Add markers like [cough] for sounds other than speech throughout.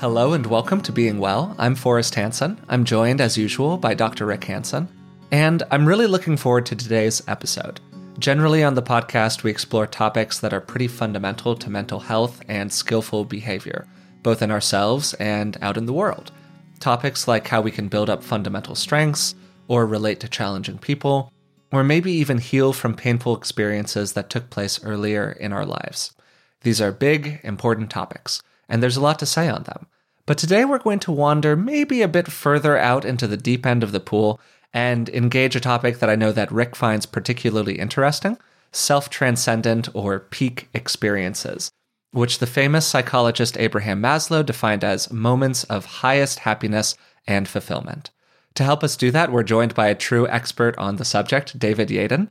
Hello and welcome to Being Well. I'm Forrest Hanson. I'm joined, as usual, by Dr. Rick Hanson. And I'm really looking forward to today's episode. Generally, on the podcast, we explore topics that are pretty fundamental to mental health and skillful behavior, both in ourselves and out in the world. Topics like how we can build up fundamental strengths, or relate to challenging people, or maybe even heal from painful experiences that took place earlier in our lives. These are big, important topics and there's a lot to say on them. But today we're going to wander maybe a bit further out into the deep end of the pool and engage a topic that I know that Rick finds particularly interesting self transcendent or peak experiences, which the famous psychologist Abraham Maslow defined as moments of highest happiness and fulfillment. To help us do that, we're joined by a true expert on the subject, David Yaden.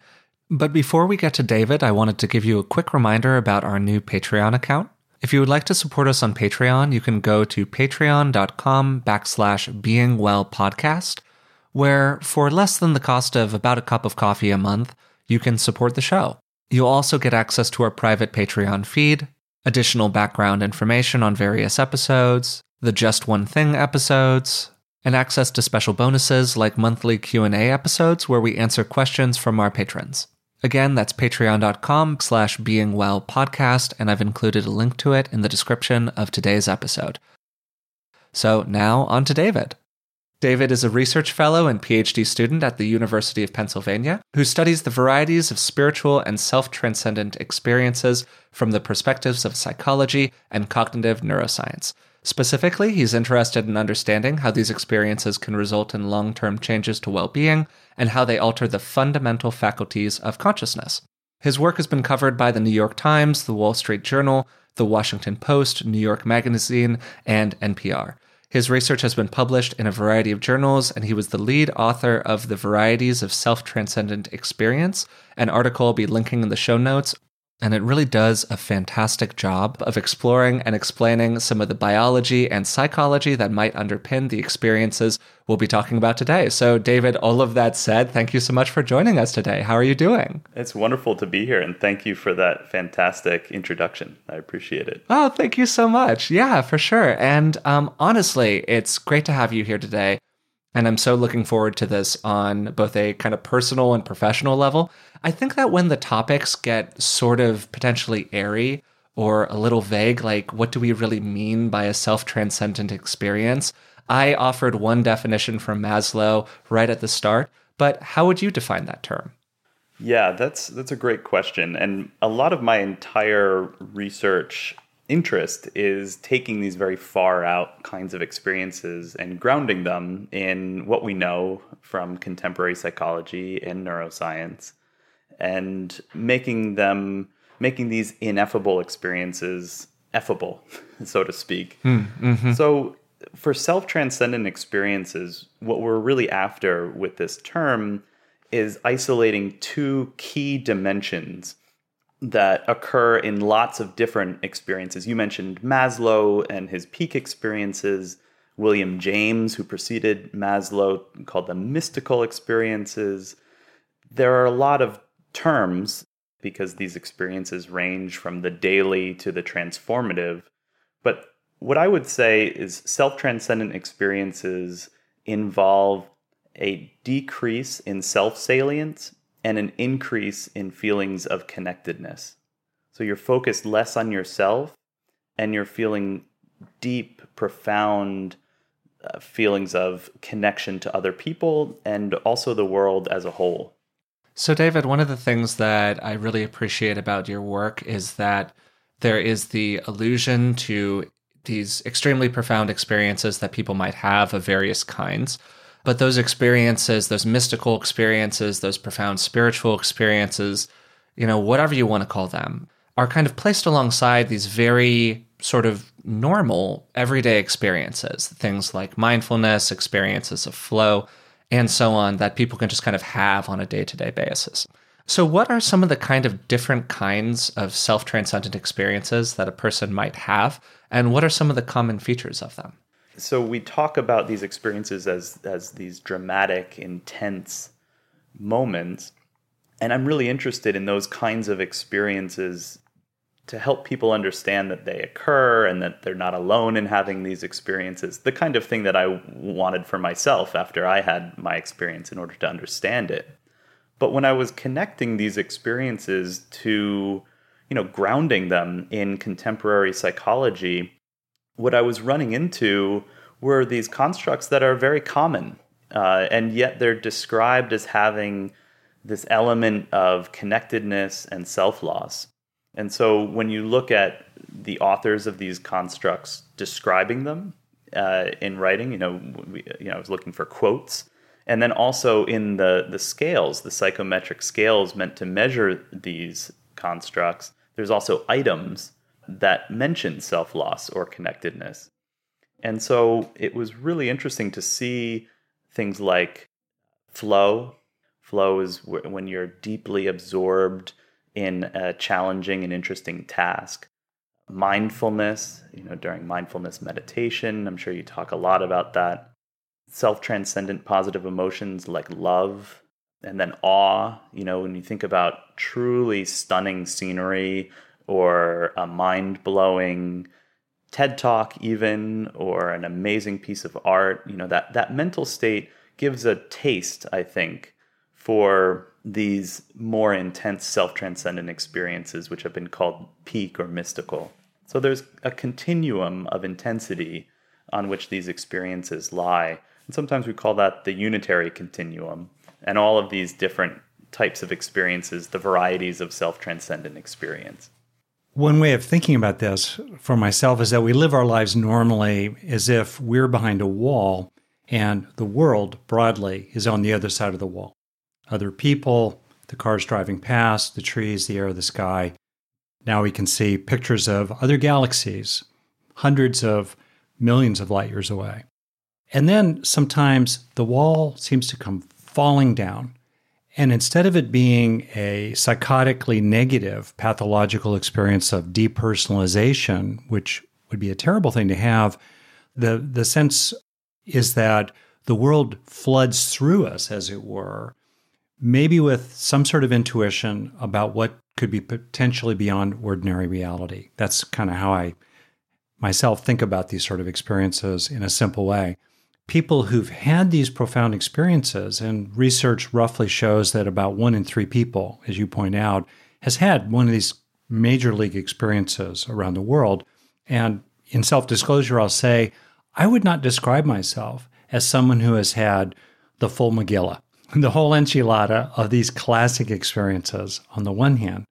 But before we get to David, I wanted to give you a quick reminder about our new Patreon account. If you would like to support us on Patreon, you can go to patreon.com backslash beingwellpodcast, where for less than the cost of about a cup of coffee a month, you can support the show. You'll also get access to our private Patreon feed, additional background information on various episodes, the Just One Thing episodes, and access to special bonuses like monthly Q&A episodes where we answer questions from our patrons. Again, that's patreon.com slash beingwellpodcast, and I've included a link to it in the description of today's episode. So now on to David. David is a research fellow and PhD student at the University of Pennsylvania who studies the varieties of spiritual and self transcendent experiences from the perspectives of psychology and cognitive neuroscience. Specifically, he's interested in understanding how these experiences can result in long term changes to well being and how they alter the fundamental faculties of consciousness. His work has been covered by the New York Times, the Wall Street Journal, the Washington Post, New York Magazine, and NPR. His research has been published in a variety of journals, and he was the lead author of The Varieties of Self Transcendent Experience, an article I'll be linking in the show notes and it really does a fantastic job of exploring and explaining some of the biology and psychology that might underpin the experiences we'll be talking about today. So, David, all of that said, thank you so much for joining us today. How are you doing? It's wonderful to be here, and thank you for that fantastic introduction. I appreciate it. Oh, thank you so much. Yeah, for sure. And um, honestly, it's great to have you here today. And I'm so looking forward to this on both a kind of personal and professional level. I think that when the topics get sort of potentially airy or a little vague, like what do we really mean by a self transcendent experience? I offered one definition from Maslow right at the start, but how would you define that term? Yeah, that's that's a great question. And a lot of my entire research interest is taking these very far out kinds of experiences and grounding them in what we know from contemporary psychology and neuroscience and making them making these ineffable experiences effable [laughs] so to speak mm, mm-hmm. so for self-transcendent experiences what we're really after with this term is isolating two key dimensions that occur in lots of different experiences. You mentioned Maslow and his peak experiences. William James, who preceded Maslow, called them mystical experiences. There are a lot of terms because these experiences range from the daily to the transformative. But what I would say is self transcendent experiences involve a decrease in self salience and an increase in feelings of connectedness. So you're focused less on yourself and you're feeling deep, profound uh, feelings of connection to other people and also the world as a whole. So, David, one of the things that I really appreciate about your work is that there is the allusion to these extremely profound experiences that people might have of various kinds. But those experiences, those mystical experiences, those profound spiritual experiences, you know, whatever you want to call them, are kind of placed alongside these very sort of normal everyday experiences, things like mindfulness, experiences of flow, and so on, that people can just kind of have on a day to day basis. So, what are some of the kind of different kinds of self transcendent experiences that a person might have? And what are some of the common features of them? so we talk about these experiences as as these dramatic, intense moments, and I'm really interested in those kinds of experiences to help people understand that they occur and that they're not alone in having these experiences. The kind of thing that I wanted for myself after I had my experience in order to understand it. But when I was connecting these experiences to, you know, grounding them in contemporary psychology, what I was running into were these constructs that are very common, uh, and yet they're described as having this element of connectedness and self loss. And so when you look at the authors of these constructs describing them uh, in writing, you know, we, you know, I was looking for quotes, and then also in the the scales, the psychometric scales meant to measure these constructs. There's also items that mention self loss or connectedness, and so it was really interesting to see things like flow. Flow is when you're deeply absorbed in a challenging and interesting task. Mindfulness, you know, during mindfulness meditation, I'm sure you talk a lot about that. Self transcendent positive emotions like love and then awe, you know, when you think about truly stunning scenery or a mind blowing TED talk, even, or an amazing piece of art, you know, that, that mental state gives a taste, I think, for these more intense self transcendent experiences, which have been called peak or mystical. So there's a continuum of intensity on which these experiences lie. And sometimes we call that the unitary continuum. And all of these different types of experiences, the varieties of self transcendent experience. One way of thinking about this for myself is that we live our lives normally as if we're behind a wall and the world broadly is on the other side of the wall other people, the cars driving past, the trees, the air, the sky. Now we can see pictures of other galaxies, hundreds of millions of light years away. And then sometimes the wall seems to come falling down. And instead of it being a psychotically negative pathological experience of depersonalization, which would be a terrible thing to have, the, the sense is that the world floods through us, as it were, maybe with some sort of intuition about what could be potentially beyond ordinary reality. That's kind of how I myself think about these sort of experiences in a simple way. People who've had these profound experiences, and research roughly shows that about one in three people, as you point out, has had one of these major league experiences around the world. And in self disclosure, I'll say, I would not describe myself as someone who has had the full Megillah [laughs] the whole enchilada of these classic experiences on the one hand.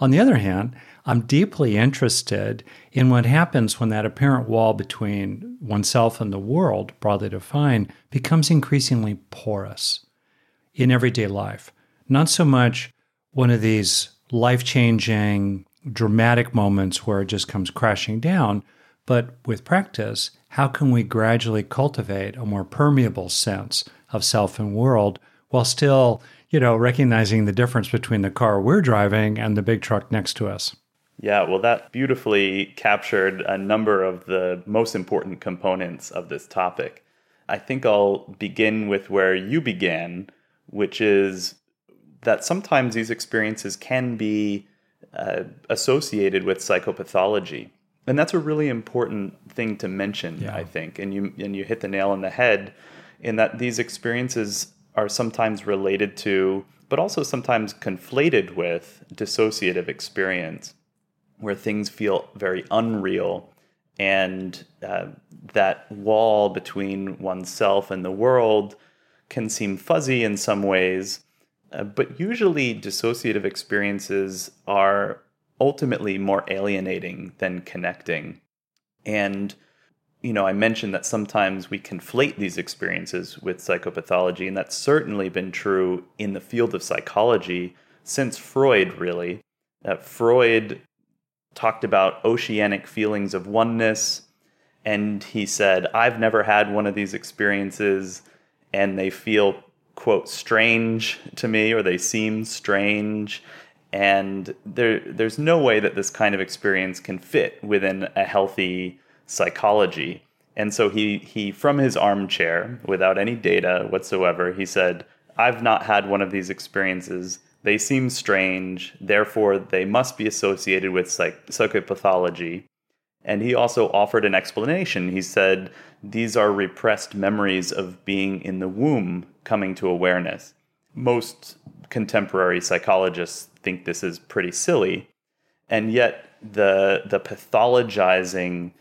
On the other hand, I'm deeply interested in what happens when that apparent wall between oneself and the world, broadly defined, becomes increasingly porous in everyday life. Not so much one of these life changing, dramatic moments where it just comes crashing down, but with practice, how can we gradually cultivate a more permeable sense of self and world while still, you know, recognizing the difference between the car we're driving and the big truck next to us. Yeah, well, that beautifully captured a number of the most important components of this topic. I think I'll begin with where you began, which is that sometimes these experiences can be uh, associated with psychopathology. And that's a really important thing to mention, yeah. I think. And you and you hit the nail on the head in that these experiences are sometimes related to, but also sometimes conflated with dissociative experience, where things feel very unreal and uh, that wall between oneself and the world can seem fuzzy in some ways. Uh, but usually, dissociative experiences are ultimately more alienating than connecting. And you know, I mentioned that sometimes we conflate these experiences with psychopathology, and that's certainly been true in the field of psychology since Freud, really. Uh, Freud talked about oceanic feelings of oneness, and he said, I've never had one of these experiences, and they feel, quote, strange to me, or they seem strange. And there, there's no way that this kind of experience can fit within a healthy psychology. And so he he from his armchair, without any data whatsoever, he said, "I've not had one of these experiences. They seem strange, therefore, they must be associated with psych- psychopathology. And he also offered an explanation. He said, These are repressed memories of being in the womb coming to awareness. Most contemporary psychologists think this is pretty silly. And yet, the, the pathologizing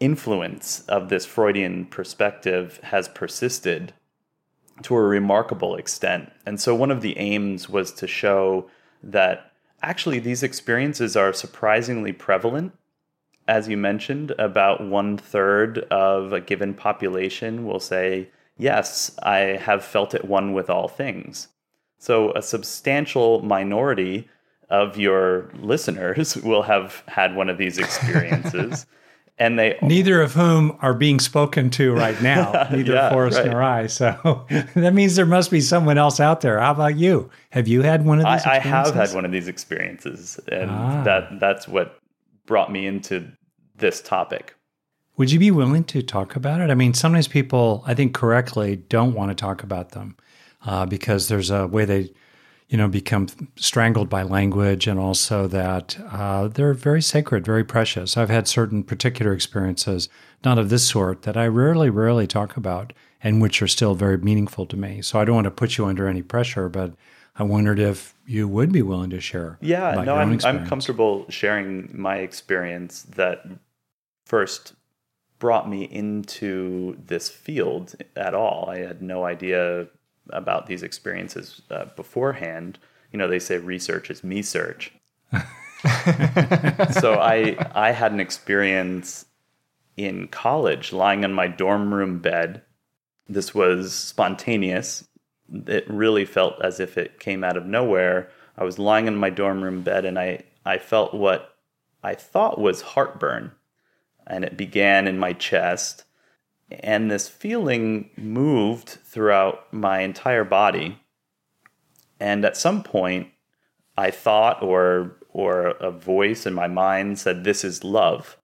influence of this Freudian perspective has persisted to a remarkable extent. And so, one of the aims was to show that actually these experiences are surprisingly prevalent. As you mentioned, about one third of a given population will say, Yes, I have felt at one with all things. So, a substantial minority of your listeners [laughs] will have had one of these experiences. [laughs] and they neither of whom are being spoken to right now, [laughs] neither yeah, Forrest right. nor I. So [laughs] that means there must be someone else out there. How about you? Have you had one of these? I, I have had one of these experiences, and ah. that that's what brought me into this topic. Would you be willing to talk about it? I mean, sometimes people, I think correctly, don't want to talk about them uh, because there's a way they you know, become strangled by language, and also that uh, they're very sacred, very precious. I've had certain particular experiences, not of this sort, that I rarely, rarely talk about, and which are still very meaningful to me. So I don't want to put you under any pressure, but I wondered if you would be willing to share. Yeah, no, I'm, I'm comfortable sharing my experience that first brought me into this field at all. I had no idea about these experiences uh, beforehand. You know, they say research is me search. [laughs] so I I had an experience in college lying on my dorm room bed. This was spontaneous. It really felt as if it came out of nowhere. I was lying in my dorm room bed and I, I felt what I thought was heartburn. And it began in my chest and this feeling moved throughout my entire body. And at some point, I thought, or or a voice in my mind said, "This is love."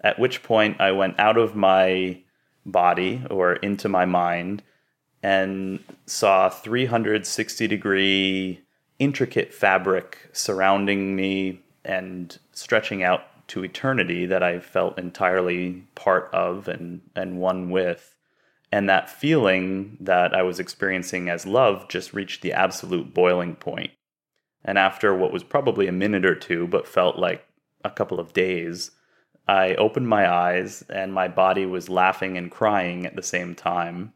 At which point, I went out of my body or into my mind and saw 360 degree intricate fabric surrounding me and stretching out to eternity that I felt entirely part of and, and one with. And that feeling that I was experiencing as love just reached the absolute boiling point. And after what was probably a minute or two, but felt like a couple of days, I opened my eyes and my body was laughing and crying at the same time.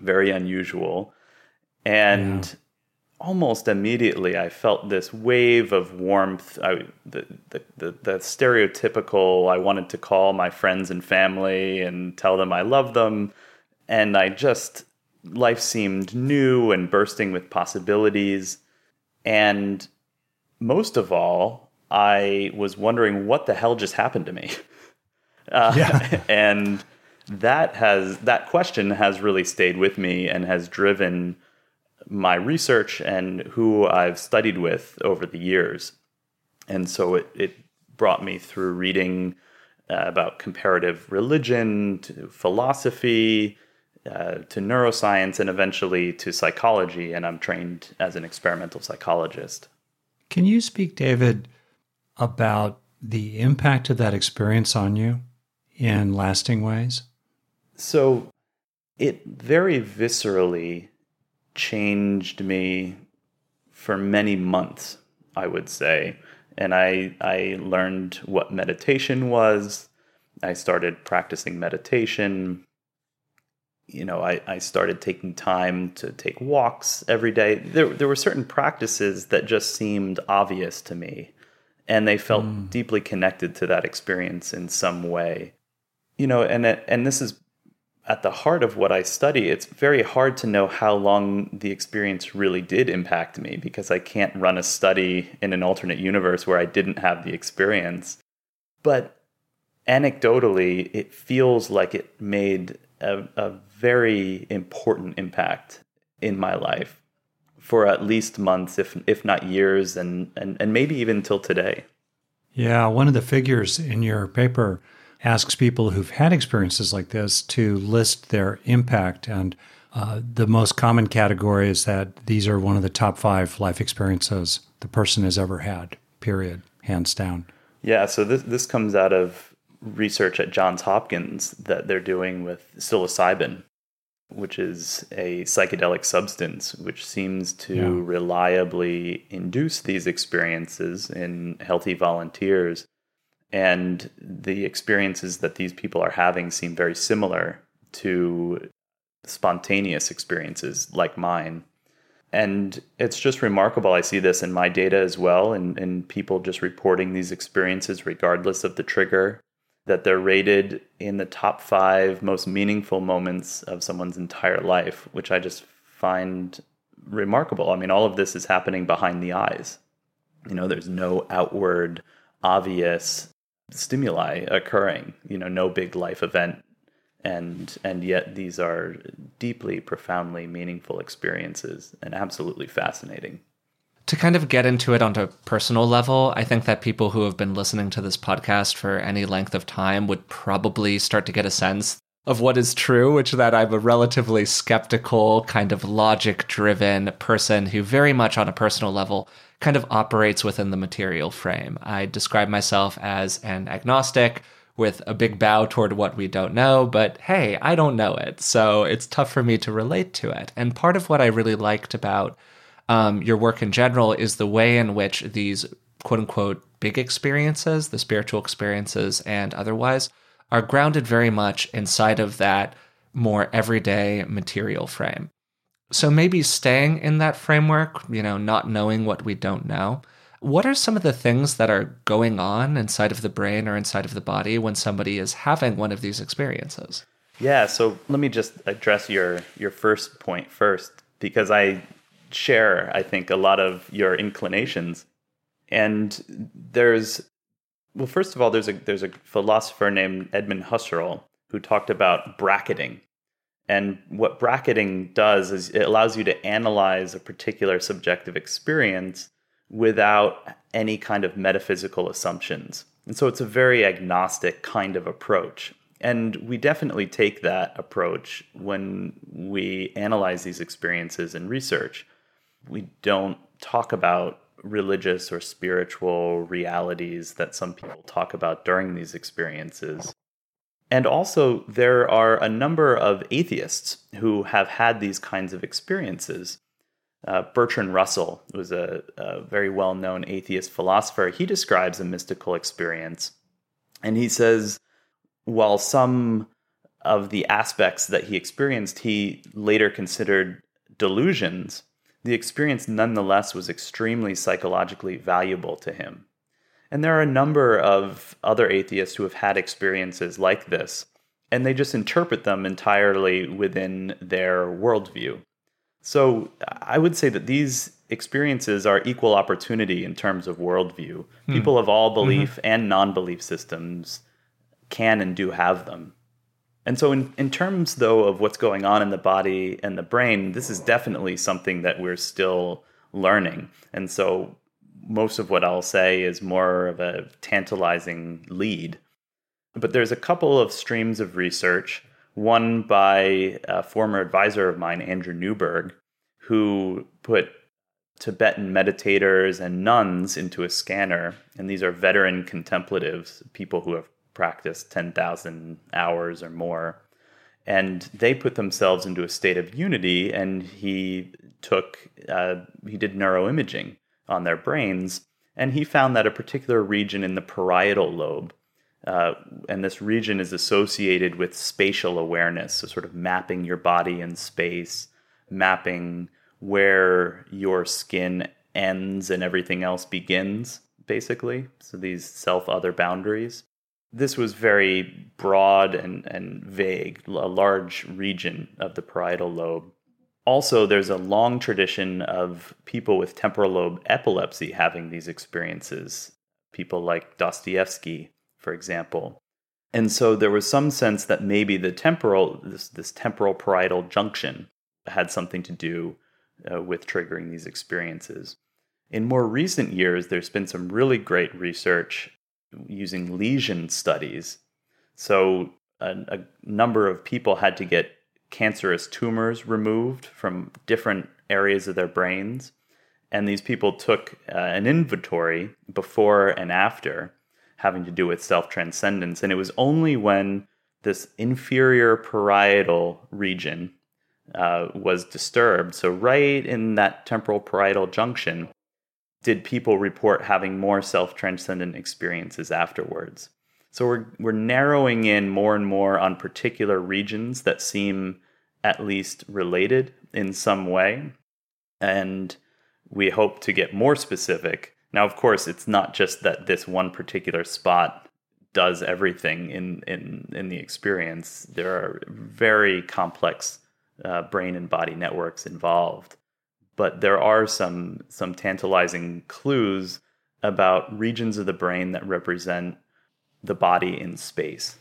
Very unusual. And yeah almost immediately I felt this wave of warmth. I, the, the, the, the, stereotypical, I wanted to call my friends and family and tell them I love them. And I just, life seemed new and bursting with possibilities. And most of all, I was wondering what the hell just happened to me. [laughs] Uh, yeah. [laughs] and that has that question has really stayed with me and has driven my research and who I've studied with over the years. And so it, it brought me through reading uh, about comparative religion to philosophy uh, to neuroscience and eventually to psychology. And I'm trained as an experimental psychologist. Can you speak, David, about the impact of that experience on you in lasting ways? So it very viscerally changed me for many months, I would say. And I, I learned what meditation was. I started practicing meditation. You know, I, I started taking time to take walks every day. There, there were certain practices that just seemed obvious to me, and they felt mm. deeply connected to that experience in some way. You know, and and this is at the heart of what I study, it's very hard to know how long the experience really did impact me because I can't run a study in an alternate universe where I didn't have the experience. But anecdotally, it feels like it made a, a very important impact in my life for at least months, if if not years, and and, and maybe even till today. Yeah, one of the figures in your paper asks people who've had experiences like this to list their impact. And Uh, the most common category is that these are one of the top five life experiences the person has ever had, period, hands down. Yeah, so this, this comes out of research at Johns Hopkins that they're doing with psilocybin, which is a psychedelic substance which seems to yeah. reliably induce these experiences in healthy volunteers. And the experiences that these people are having seem very similar to spontaneous experiences like mine. And it's just remarkable. I see this in my data as well, and, and people just reporting these experiences regardless of the trigger, that they're rated in the top five most meaningful moments of someone's entire life, which I just find remarkable. I mean, all of this is happening behind the eyes. You know, there's no outward, obvious stimuli occurring, you know, no big life event. And and yet these are deeply profoundly meaningful experiences and absolutely fascinating. To kind of get into it on a personal level, I think that people who have been listening to this podcast for any length of time would probably start to get a sense of what is true, which that I'm a relatively skeptical, kind of logic driven person who very much on a personal level kind of operates within the material frame. I describe myself as an agnostic with a big bow toward what we don't know, but hey, I don't know it. So it's tough for me to relate to it. And part of what I really liked about um, your work in general is the way in which these quote unquote big experiences, the spiritual experiences and otherwise, are grounded very much inside of that more everyday material frame. So maybe staying in that framework, you know, not knowing what we don't know, what are some of the things that are going on inside of the brain or inside of the body when somebody is having one of these experiences? Yeah, so let me just address your your first point first because I share I think a lot of your inclinations. And there's well first of all there's a there's a philosopher named Edmund Husserl who talked about bracketing. And what bracketing does is it allows you to analyze a particular subjective experience without any kind of metaphysical assumptions. And so it's a very agnostic kind of approach. And we definitely take that approach when we analyze these experiences in research. We don't talk about religious or spiritual realities that some people talk about during these experiences. And also, there are a number of atheists who have had these kinds of experiences. Uh, Bertrand Russell was a, a very well known atheist philosopher. He describes a mystical experience. And he says, while some of the aspects that he experienced he later considered delusions, the experience nonetheless was extremely psychologically valuable to him. And there are a number of other atheists who have had experiences like this, and they just interpret them entirely within their worldview. So I would say that these experiences are equal opportunity in terms of worldview. Hmm. People of all belief mm-hmm. and non belief systems can and do have them. And so, in, in terms, though, of what's going on in the body and the brain, this is definitely something that we're still learning. And so, most of what I'll say is more of a tantalizing lead. But there's a couple of streams of research one by a former advisor of mine, Andrew Newberg, who put Tibetan meditators and nuns into a scanner. And these are veteran contemplatives, people who have practiced 10,000 hours or more. And they put themselves into a state of unity, and he took, uh, he did neuroimaging on their brains, and he found that a particular region in the parietal lobe uh, and this region is associated with spatial awareness, so sort of mapping your body in space, mapping where your skin ends and everything else begins, basically. So these self other boundaries. This was very broad and, and vague, a large region of the parietal lobe. Also, there's a long tradition of people with temporal lobe epilepsy having these experiences. People like Dostoevsky for example. And so there was some sense that maybe the temporal, this, this temporal parietal junction had something to do uh, with triggering these experiences. In more recent years, there's been some really great research using lesion studies. So a, a number of people had to get cancerous tumors removed from different areas of their brains. And these people took uh, an inventory before and after having to do with self transcendence. And it was only when this inferior parietal region uh, was disturbed, so right in that temporal parietal junction, did people report having more self transcendent experiences afterwards. So we're, we're narrowing in more and more on particular regions that seem at least related in some way. And we hope to get more specific. Now, of course, it's not just that this one particular spot does everything in, in, in the experience. There are very complex uh, brain and body networks involved. But there are some, some tantalizing clues about regions of the brain that represent the body in space.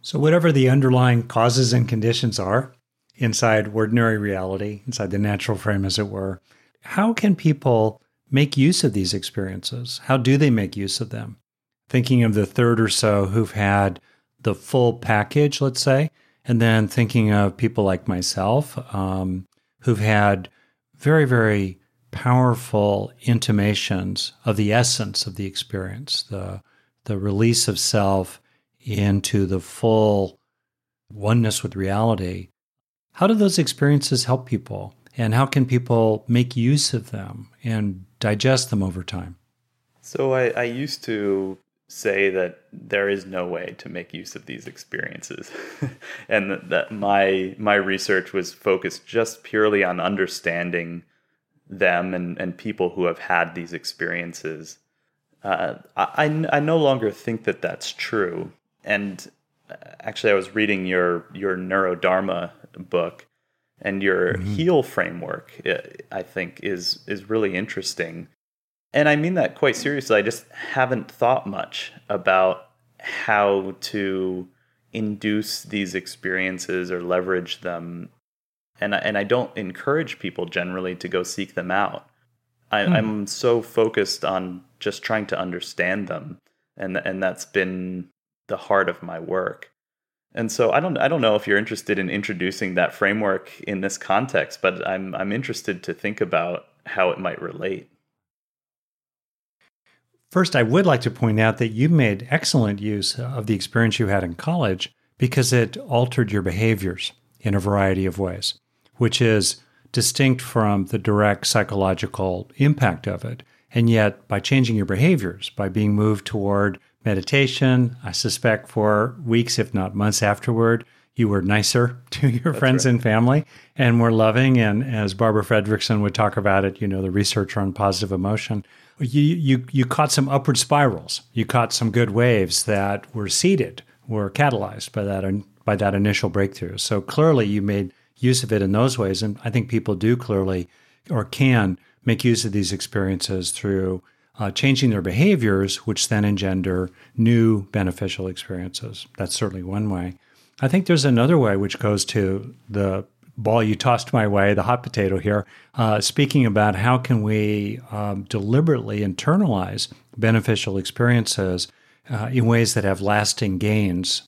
So, whatever the underlying causes and conditions are inside ordinary reality, inside the natural frame, as it were, how can people make use of these experiences? How do they make use of them? Thinking of the third or so who've had the full package, let's say, and then thinking of people like myself um, who've had very, very powerful intimations of the essence of the experience, the, the release of self into the full oneness with reality. How do those experiences help people? And how can people make use of them and digest them over time? So I, I used to say that there is no way to make use of these experiences [laughs] and that, that my my research was focused just purely on understanding them and, and people who have had these experiences uh, I, I no longer think that that's true and uh, actually i was reading your your neurodharma book and your mm-hmm. heal framework uh, i think is is really interesting and I mean that quite seriously. I just haven't thought much about how to induce these experiences or leverage them. And I, and I don't encourage people generally to go seek them out. I, hmm. I'm so focused on just trying to understand them, and and that's been the heart of my work. And so I don't I don't know if you're interested in introducing that framework in this context, but I'm I'm interested to think about how it might relate. First, I would like to point out that you made excellent use of the experience you had in college because it altered your behaviors in a variety of ways, which is distinct from the direct psychological impact of it. And yet, by changing your behaviors, by being moved toward meditation, I suspect for weeks, if not months afterward, you were nicer [laughs] to your That's friends right. and family and more loving. And as Barbara Fredrickson would talk about it, you know, the researcher on positive emotion, you, you, you caught some upward spirals. You caught some good waves that were seeded, were catalyzed by that, by that initial breakthrough. So clearly you made use of it in those ways. And I think people do clearly or can make use of these experiences through uh, changing their behaviors, which then engender new beneficial experiences. That's certainly one way. I think there's another way which goes to the ball you tossed my way, the hot potato here, uh, speaking about how can we um, deliberately internalize beneficial experiences uh, in ways that have lasting gains,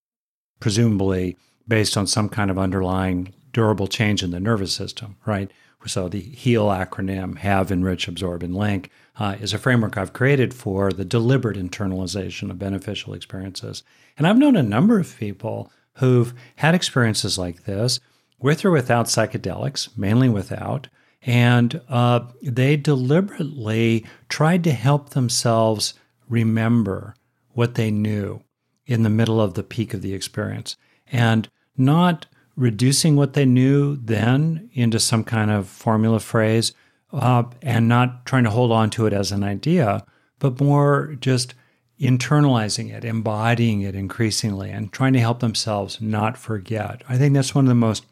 presumably based on some kind of underlying durable change in the nervous system, right? So the HEAL acronym, Have, Enrich, Absorb, and Link, uh, is a framework I've created for the deliberate internalization of beneficial experiences. And I've known a number of people who've had experiences like this with or without psychedelics, mainly without. And uh, they deliberately tried to help themselves remember what they knew in the middle of the peak of the experience and not reducing what they knew then into some kind of formula phrase uh, and not trying to hold on to it as an idea, but more just internalizing it, embodying it increasingly, and trying to help themselves not forget. I think that's one of the most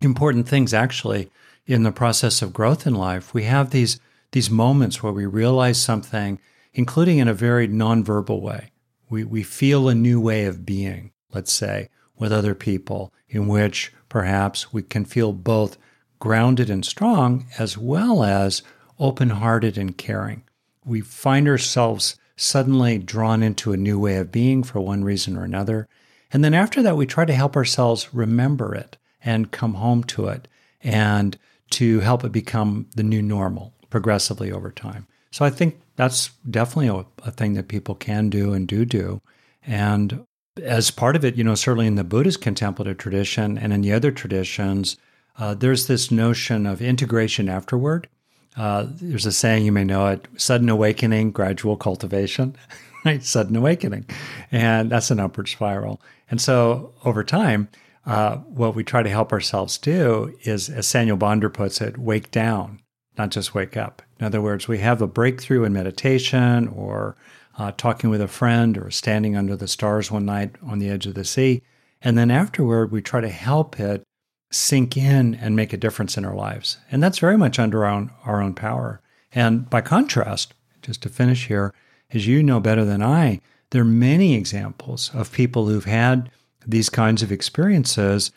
important things actually in the process of growth in life. We have these these moments where we realize something, including in a very nonverbal way. We we feel a new way of being, let's say, with other people, in which perhaps we can feel both grounded and strong as well as open-hearted and caring. We find ourselves suddenly drawn into a new way of being for one reason or another. And then after that, we try to help ourselves remember it and come home to it and to help it become the new normal progressively over time. So I think that's definitely a, a thing that people can do and do do. And as part of it, you know, certainly in the Buddhist contemplative tradition and in the other traditions, uh, there's this notion of integration afterward. Uh, there's a saying, you may know it sudden awakening, gradual cultivation, [laughs] right? Sudden awakening. And that's an upward spiral. And so over time, uh, what we try to help ourselves do is, as Saniel Bonder puts it, wake down, not just wake up. In other words, we have a breakthrough in meditation or uh, talking with a friend or standing under the stars one night on the edge of the sea. And then afterward, we try to help it sink in and make a difference in our lives. And that's very much under our own, our own power. And by contrast, just to finish here, as you know better than I, there are many examples of people who've had these kinds of experiences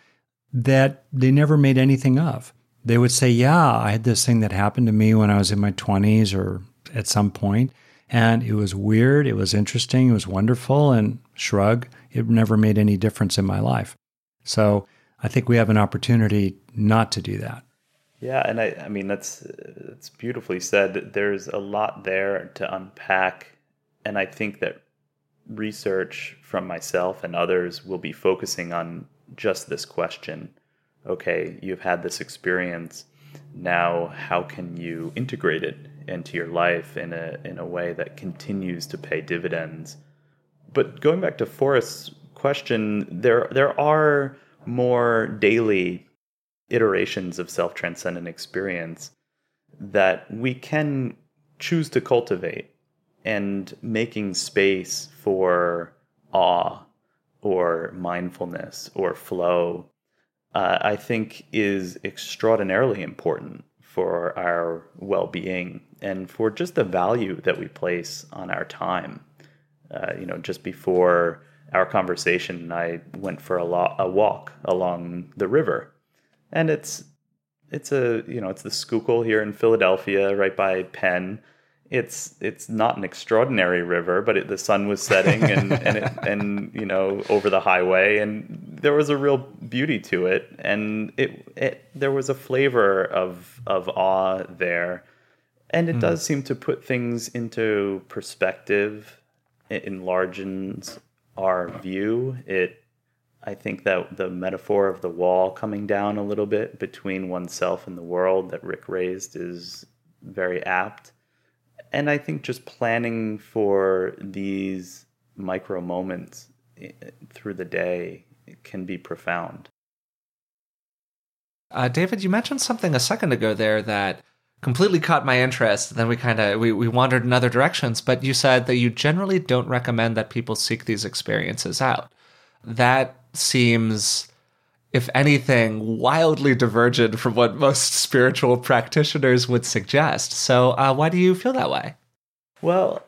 that they never made anything of. They would say, Yeah, I had this thing that happened to me when I was in my 20s or at some point, and it was weird, it was interesting, it was wonderful, and shrug, it never made any difference in my life. So I think we have an opportunity not to do that. Yeah, and I, I mean that's that's beautifully said. There's a lot there to unpack, and I think that research from myself and others will be focusing on just this question. Okay, you've had this experience. Now, how can you integrate it into your life in a in a way that continues to pay dividends? But going back to Forrest's question, there there are more daily iterations of self transcendent experience that we can choose to cultivate and making space for awe or mindfulness or flow, uh, I think is extraordinarily important for our well being and for just the value that we place on our time. Uh, you know, just before our conversation, I went for a, lo- a walk along the river, and it's it's a you know it's the Schuylkill here in Philadelphia, right by Penn. It's it's not an extraordinary river, but it, the sun was setting, and [laughs] and it, and you know over the highway, and there was a real beauty to it, and it, it there was a flavor of of awe there, and it mm. does seem to put things into perspective. It enlarges our view. It I think that the metaphor of the wall coming down a little bit between oneself and the world that Rick raised is very apt. And I think just planning for these micro moments eh, through the day can be profound. Uh, David, you mentioned something a second ago there that completely caught my interest. Then we kind of we, we wandered in other directions. But you said that you generally don't recommend that people seek these experiences out. That seems, if anything, wildly divergent from what most spiritual practitioners would suggest. So uh, why do you feel that way? Well,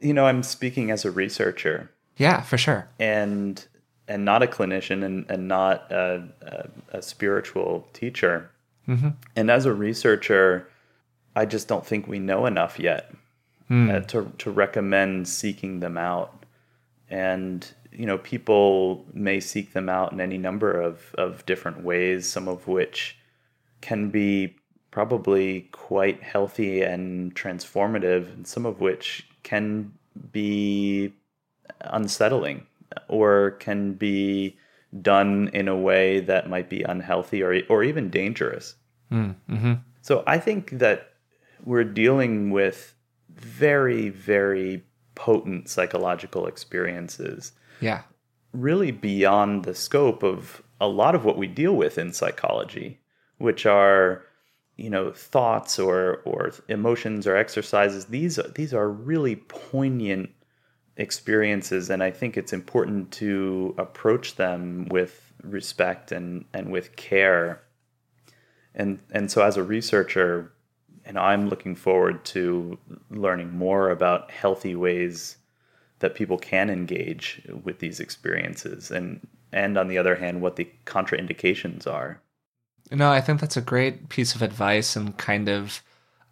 you know, I'm speaking as a researcher. Yeah, for sure. And and not a clinician and, and not a, a, a spiritual teacher. Mm-hmm. And as a researcher, I just don't think we know enough yet mm. uh, to to recommend seeking them out. And you know, people may seek them out in any number of of different ways. Some of which can be probably quite healthy and transformative, and some of which can be unsettling or can be done in a way that might be unhealthy or or even dangerous. Mm, mm-hmm. So I think that we're dealing with very, very potent psychological experiences. Yeah. Really beyond the scope of a lot of what we deal with in psychology, which are, you know, thoughts or or emotions or exercises. These these are really poignant experiences and I think it's important to approach them with respect and and with care. And and so as a researcher, and I'm looking forward to learning more about healthy ways that people can engage with these experiences and and on the other hand what the contraindications are. No, I think that's a great piece of advice and kind of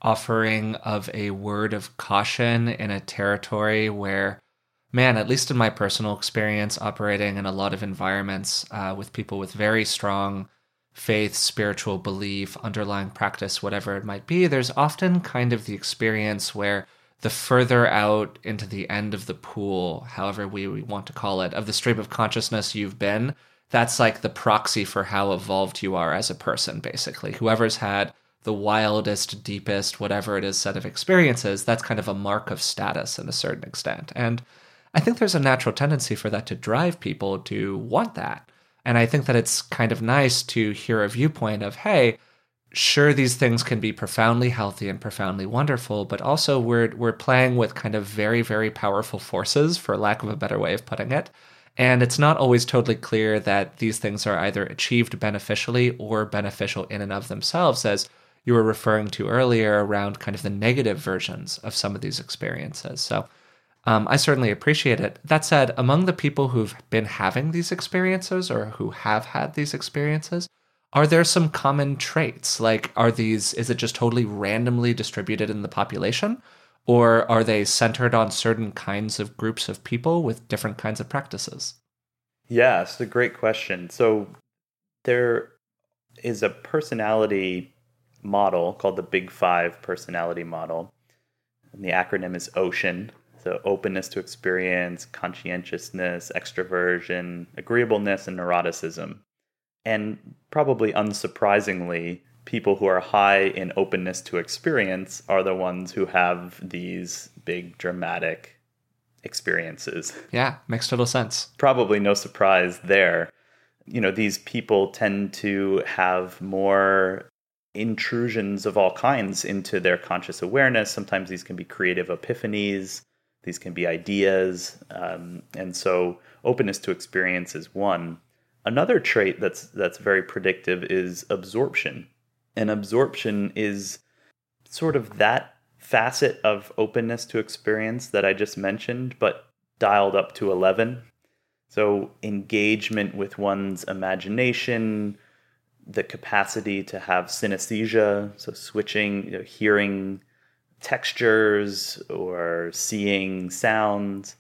offering of a word of caution in a territory where man, at least in my personal experience operating in a lot of environments uh, with people with very strong faith, spiritual belief, underlying practice, whatever it might be, there's often kind of the experience where the further out into the end of the pool, however we, we want to call it, of the stream of consciousness you've been, that's like the proxy for how evolved you are as a person, basically. Whoever's had the wildest, deepest, whatever it is set of experiences, that's kind of a mark of status in a certain extent. And I think there's a natural tendency for that to drive people to want that. And I think that it's kind of nice to hear a viewpoint of, hey, sure these things can be profoundly healthy and profoundly wonderful, but also we're we're playing with kind of very, very powerful forces, for lack of a better way of putting it. And it's not always totally clear that these things are either achieved beneficially or beneficial in and of themselves, as you were referring to earlier around kind of the negative versions of some of these experiences. So um, I certainly appreciate it. That said, among the people who've been having these experiences or who have had these experiences, are there some common traits? Like, are these, is it just totally randomly distributed in the population? Or are they centered on certain kinds of groups of people with different kinds of practices? Yeah, it's a great question. So, there is a personality model called the Big Five personality model. And the acronym is OCEAN. So, openness to experience, conscientiousness, extroversion, agreeableness, and neuroticism. And probably unsurprisingly, people who are high in openness to experience are the ones who have these big dramatic experiences. Yeah, makes total sense. Probably no surprise there. You know, these people tend to have more intrusions of all kinds into their conscious awareness. Sometimes these can be creative epiphanies, these can be ideas. Um, and so, openness to experience is one. Another trait that's that's very predictive is absorption. And absorption is sort of that facet of openness to experience that I just mentioned, but dialed up to 11. So, engagement with one's imagination, the capacity to have synesthesia, so switching, you know, hearing textures or seeing sounds,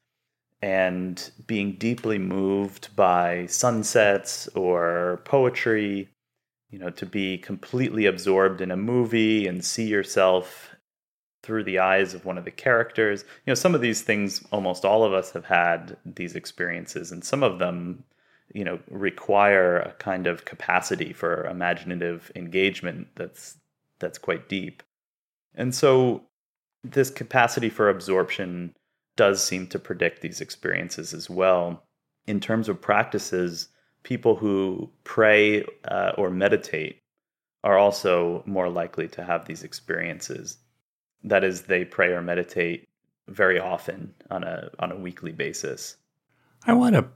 and being deeply moved by sunsets or poetry, you know, to be completely absorbed in a movie and see yourself through the eyes of one of the characters. You know, some of these things almost all of us have had these experiences and some of them, you know, require a kind of capacity for imaginative engagement that's that's quite deep. And so this capacity for absorption does seem to predict these experiences as well. In terms of practices, people who pray uh, or meditate are also more likely to have these experiences. That is, they pray or meditate very often on a on a weekly basis. I want to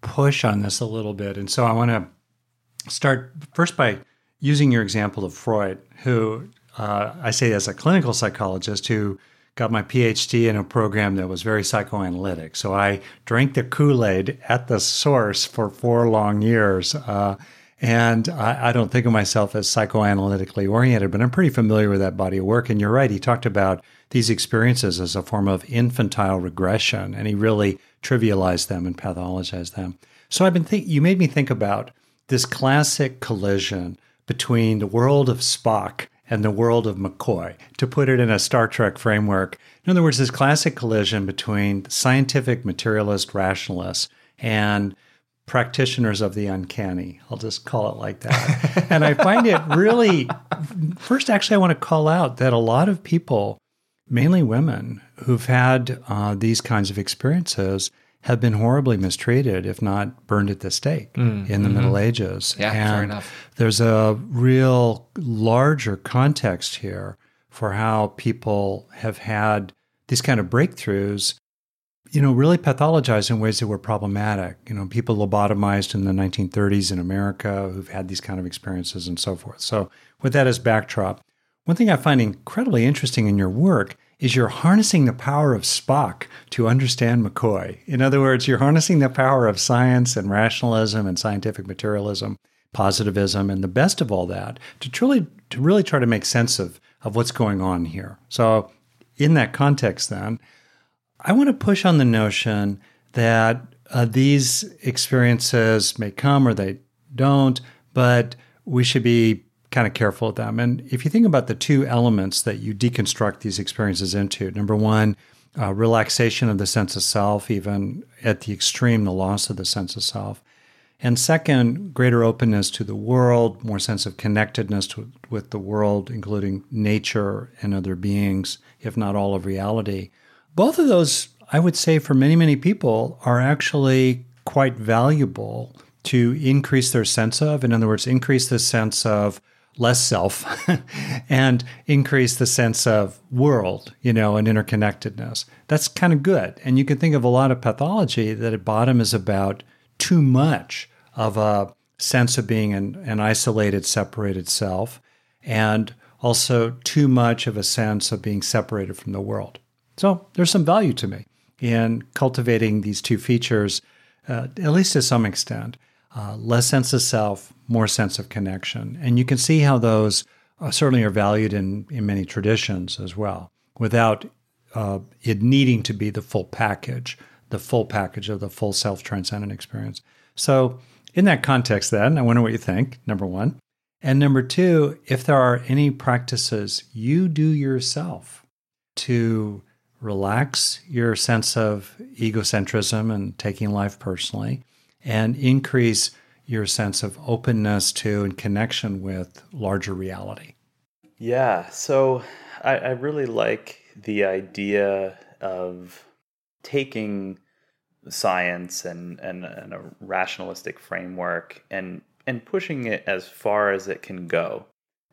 push on this a little bit, and so I want to start first by using your example of Freud, who uh, I say as a clinical psychologist who got my PhD in a program that was very psychoanalytic. So I drank the Kool Aid at the source for four long years. Uh, and I, I, don't think of myself as psychoanalytically oriented, but I'm pretty familiar with that body of work. And you're right, he talked about these experiences as a form of infantile regression, and he really trivialized them and pathologized them. So I've been think you made me think about this classic collision between the world of Spock and the world of McCoy, to put it in a Star Trek framework. In other words, this classic collision between scientific materialist rationalists and practitioners of the uncanny. I'll just call it like that. [laughs] and I find it really, first, actually, I want to call out that a lot of people, mainly women, who've had uh, these kinds of experiences have been horribly mistreated, if not burned at the stake mm, in the mm-hmm. Middle Ages. Yeah, and fair enough. There's a real larger context here for how people have had these kind of breakthroughs, you know, really pathologized in ways that were problematic. You know, people lobotomized in the 1930s in America who've had these kind of experiences and so forth. So, with that as backdrop, one thing I find incredibly interesting in your work is you're harnessing the power of Spock to understand McCoy. In other words, you're harnessing the power of science and rationalism and scientific materialism, positivism, and the best of all that to truly to really try to make sense of, of what's going on here. So in that context then, I want to push on the notion that uh, these experiences may come or they don't, but we should be kind of careful with them. And if you think about the two elements that you deconstruct these experiences into, number one, uh, relaxation of the sense of self, even at the extreme, the loss of the sense of self. And second, greater openness to the world, more sense of connectedness to, with the world, including nature and other beings, if not all of reality. Both of those, I would say, for many, many people, are actually quite valuable to increase their sense of. In other words, increase the sense of less self [laughs] and increase the sense of world, you know, and interconnectedness. That's kind of good. And you can think of a lot of pathology that at bottom is about too much of a sense of being an, an isolated, separated self, and also too much of a sense of being separated from the world. So there's some value to me in cultivating these two features, uh, at least to some extent. Uh, less sense of self, more sense of connection. And you can see how those uh, certainly are valued in, in many traditions as well, without uh, it needing to be the full package, the full package of the full self transcendent experience. So, in that context, then, I wonder what you think, number one. And number two, if there are any practices you do yourself to relax your sense of egocentrism and taking life personally and increase your sense of openness to and connection with larger reality. Yeah, so I, I really like the idea of taking science and, and, and a rationalistic framework and and pushing it as far as it can go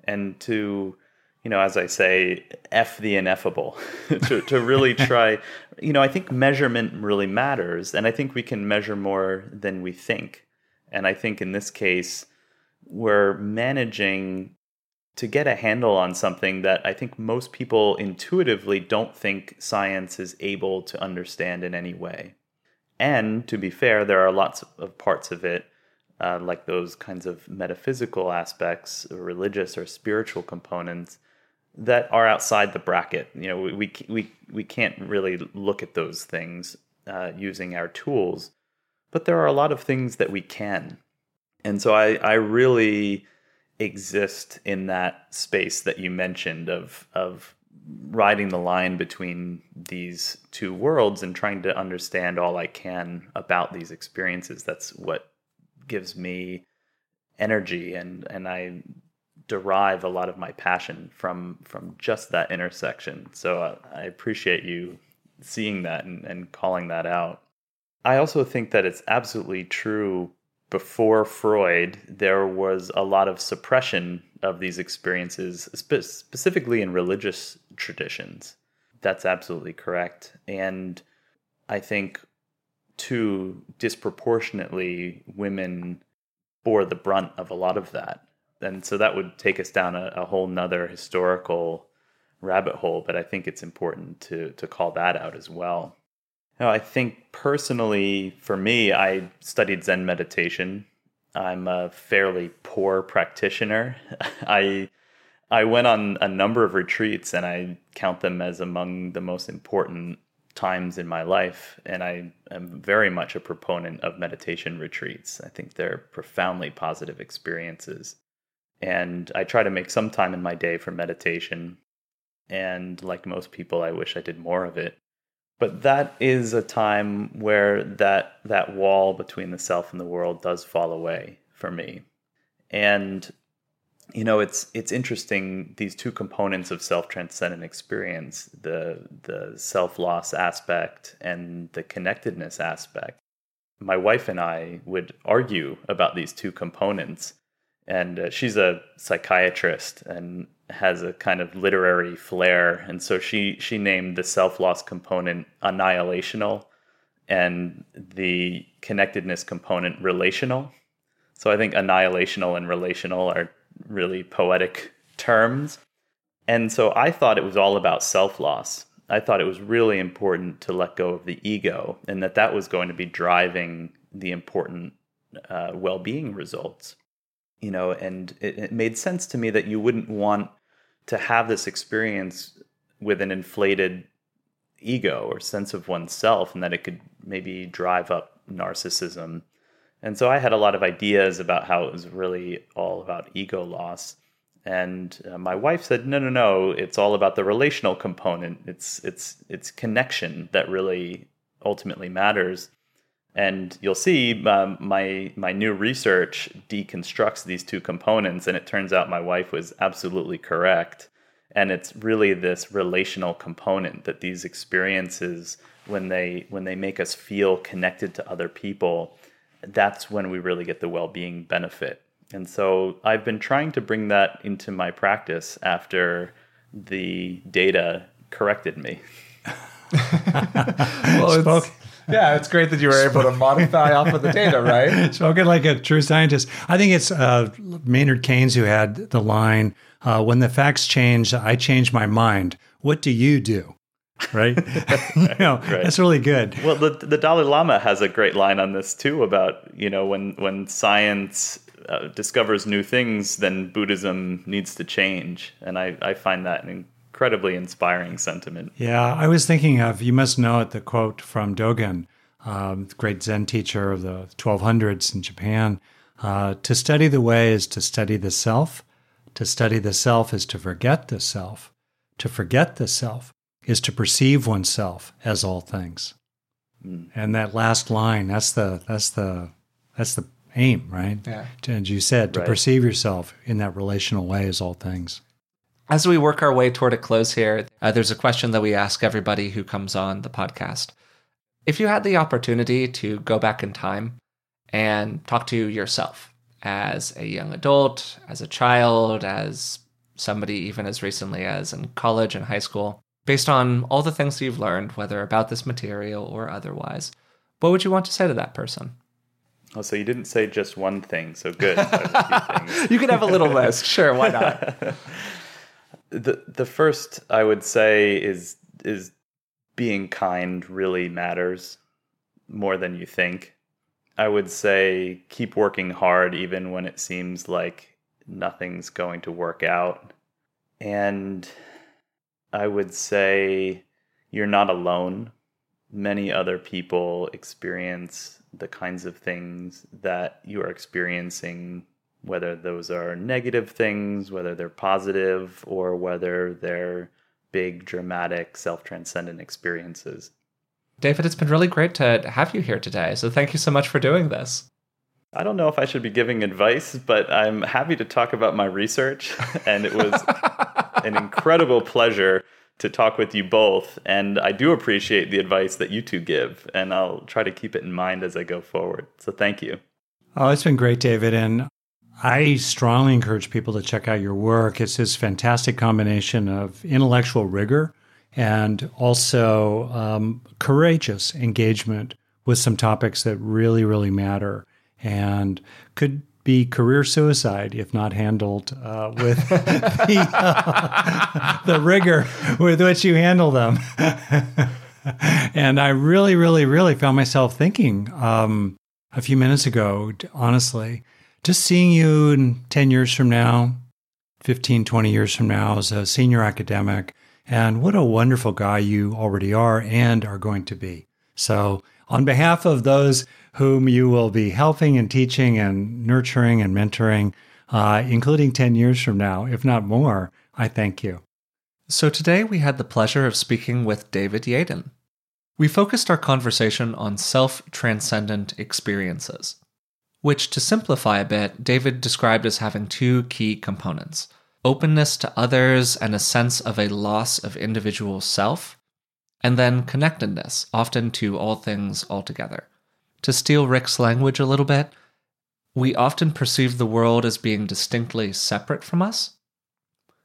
and to you know as i say f the ineffable [laughs] to, to really [laughs] try you know i think measurement really matters and i think we can measure more than we think and i think in this case we're managing to get a handle on something that i think most people intuitively don't think science is able to understand in any way and to be fair, there are lots of parts of it, uh, like those kinds of metaphysical aspects, or religious or spiritual components, that are outside the bracket. You know, we we we can't really look at those things uh, using our tools, but there are a lot of things that we can. And so I I really exist in that space that you mentioned of of riding the line between these two worlds and trying to understand all I can about these experiences. That's what gives me energy and and I derive a lot of my passion from from just that intersection. So uh, I appreciate you seeing that and, and calling that out. I also think that it's absolutely true before Freud, there was a lot of suppression of these experiences, spe- specifically in religious traditions. That's absolutely correct. And I think, too, disproportionately, women bore the brunt of a lot of that. And so that would take us down a, a whole nother historical rabbit hole, but I think it's important to, to call that out as well. Now, I think personally, for me, I studied Zen meditation. I'm a fairly poor practitioner. [laughs] I I went on a number of retreats and I count them as among the most important times in my life. And I am very much a proponent of meditation retreats. I think they're profoundly positive experiences. And I try to make some time in my day for meditation. And like most people, I wish I did more of it. But that is a time where that that wall between the self and the world does fall away for me. And you know it's it's interesting these two components of self-transcendent experience the the self-loss aspect and the connectedness aspect my wife and i would argue about these two components and uh, she's a psychiatrist and has a kind of literary flair and so she she named the self-loss component annihilational and the connectedness component relational so i think annihilational and relational are really poetic terms. And so I thought it was all about self loss. I thought it was really important to let go of the ego and that that was going to be driving the important uh, well being results. You know, and it, it made sense to me that you wouldn't want to have this experience with an inflated ego or sense of oneself and that it could maybe drive up narcissism And so I had a lot of ideas about how it was really all about ego loss. And uh, my wife said, "No, no, no! It's all about the relational component. It's it's it's connection that really ultimately matters." And you'll see um, my my new research deconstructs these two components, and it turns out my wife was absolutely correct. And it's really this relational component that these experiences, when they when they make us feel connected to other people, that's when we really get the well being benefit. And so I've been trying to bring that into my practice after the data corrected me. [laughs] well, it's, yeah, it's great that you were able to modify off of the data, right? [laughs] Spoken like a true scientist. I think it's uh, Maynard Keynes who had the line, uh, "When the facts change, I change my mind. What do you do?" Right? [laughs] you know, right. that's really good. Well, the the Dalai Lama has a great line on this too about you know when when science uh, discovers new things, then Buddhism needs to change, and I I find that an incredibly inspiring sentiment. Yeah, I was thinking of, you must know it, the quote from Dogen, um, great Zen teacher of the 1200s in Japan. Uh, to study the way is to study the self. To study the self is to forget the self. To forget the self is to perceive oneself as all things. Mm. And that last line, that's the that's the that's the aim, right? Yeah. And you said to right. perceive yourself in that relational way as all things. As we work our way toward a close here, uh, there's a question that we ask everybody who comes on the podcast. If you had the opportunity to go back in time and talk to yourself as a young adult, as a child, as somebody even as recently as in college and high school, based on all the things you've learned, whether about this material or otherwise, what would you want to say to that person? Oh, so you didn't say just one thing. So good. [laughs] you can have a little list. Sure, why not? [laughs] the the first I would say is is being kind really matters more than you think. I would say keep working hard even when it seems like nothing's going to work out. And I would say you're not alone. Many other people experience the kinds of things that you are experiencing whether those are negative things, whether they're positive, or whether they're big, dramatic, self transcendent experiences. David, it's been really great to have you here today. So thank you so much for doing this. I don't know if I should be giving advice, but I'm happy to talk about my research. [laughs] And it was an incredible pleasure to talk with you both. And I do appreciate the advice that you two give, and I'll try to keep it in mind as I go forward. So thank you. Oh, it's been great, David. And I strongly encourage people to check out your work. It's this fantastic combination of intellectual rigor and also um, courageous engagement with some topics that really, really matter and could be career suicide if not handled uh, with [laughs] the, uh, [laughs] the rigor with which you handle them. [laughs] and I really, really, really found myself thinking um, a few minutes ago, honestly, just seeing you in 10 years from now, 15, 20 years from now as a senior academic, and what a wonderful guy you already are and are going to be. So, on behalf of those whom you will be helping and teaching and nurturing and mentoring, uh, including 10 years from now, if not more, I thank you. So, today we had the pleasure of speaking with David Yaden. We focused our conversation on self transcendent experiences which, to simplify a bit, David described as having two key components openness to others and a sense of a loss of individual self, and then connectedness, often to all things altogether. To steal Rick's language a little bit, we often perceive the world as being distinctly separate from us,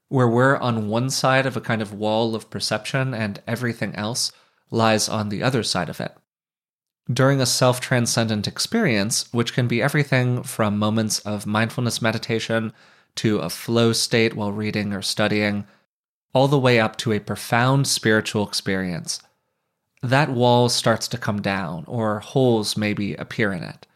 where we're on one side of a kind of wall of perception and everything else lies on the other side of it during a self transcendent experience, which can be everything from moments of mindfulness meditation to a flow state while reading or studying, all the way up to a profound spiritual experience. That wall starts to come down, or holes maybe appear in it,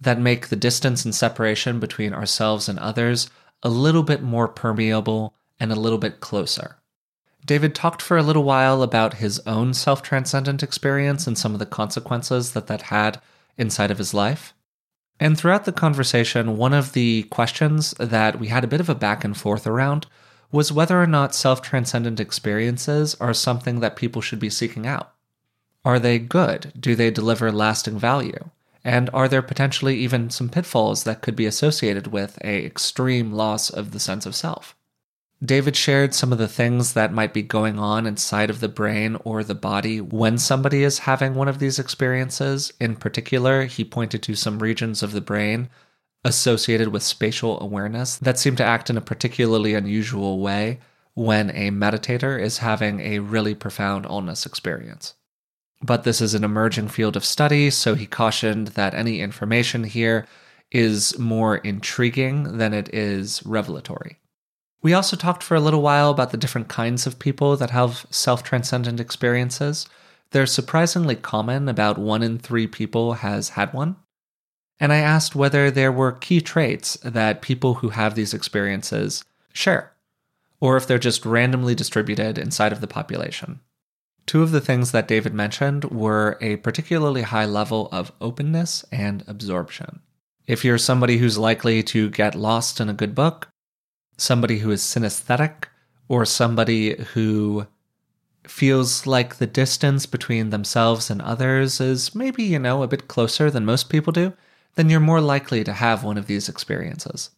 that make the distance and separation between ourselves and others a little bit more permeable and a little bit closer. David talked for a little while about his own self transcendent experience and some of the consequences that that had inside of his life. And throughout the conversation, one of the questions that we had a bit of a back and forth around was whether or not self transcendent experiences are something that people should be seeking out. Are they good? Do they deliver lasting value? And are there potentially even some pitfalls that could be associated with a extreme loss of the sense of self? David shared some of the things that might be going on inside of the brain or the body when somebody is having one of these experiences. In particular, he pointed to some regions of the brain associated with spatial awareness that seem to act in a particularly unusual way when a meditator is having a really profound illness experience. But this is an emerging field of study, so he cautioned that any information here is more intriguing than it is revelatory. We also talked for a little while about the different kinds of people that have self transcendent experiences. They're surprisingly common, about one in three people has had one. And I asked whether there were key traits that people who have these experiences share, or if they're just randomly distributed inside of the population. Two of the things that David mentioned were a particularly high level of openness and absorption. If you're somebody who's likely to get lost in a good book, somebody who is synesthetic or somebody who feels like the distance between themselves and others is maybe, you know, a bit closer than most people do, then you're more likely to have one of these experiences.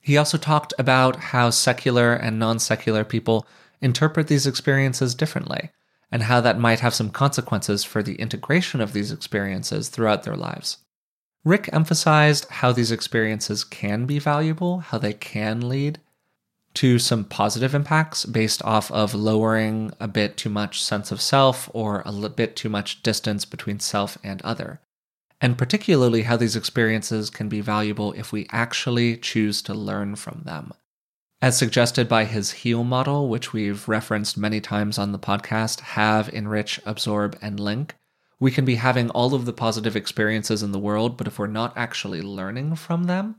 He also talked about how secular and non secular people interpret these experiences differently, and how that might have some consequences for the integration of these experiences throughout their lives. Rick emphasized how these experiences can be valuable, how they can lead to some positive impacts based off of lowering a bit too much sense of self or a bit too much distance between self and other. And particularly how these experiences can be valuable if we actually choose to learn from them. As suggested by his HEAL model, which we've referenced many times on the podcast, have, enrich, absorb, and link, we can be having all of the positive experiences in the world, but if we're not actually learning from them,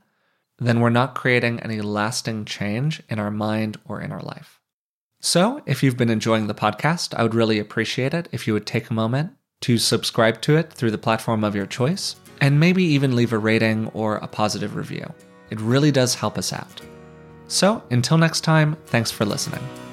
then we're not creating any lasting change in our mind or in our life. So, if you've been enjoying the podcast, I would really appreciate it if you would take a moment to subscribe to it through the platform of your choice, and maybe even leave a rating or a positive review. It really does help us out. So, until next time, thanks for listening.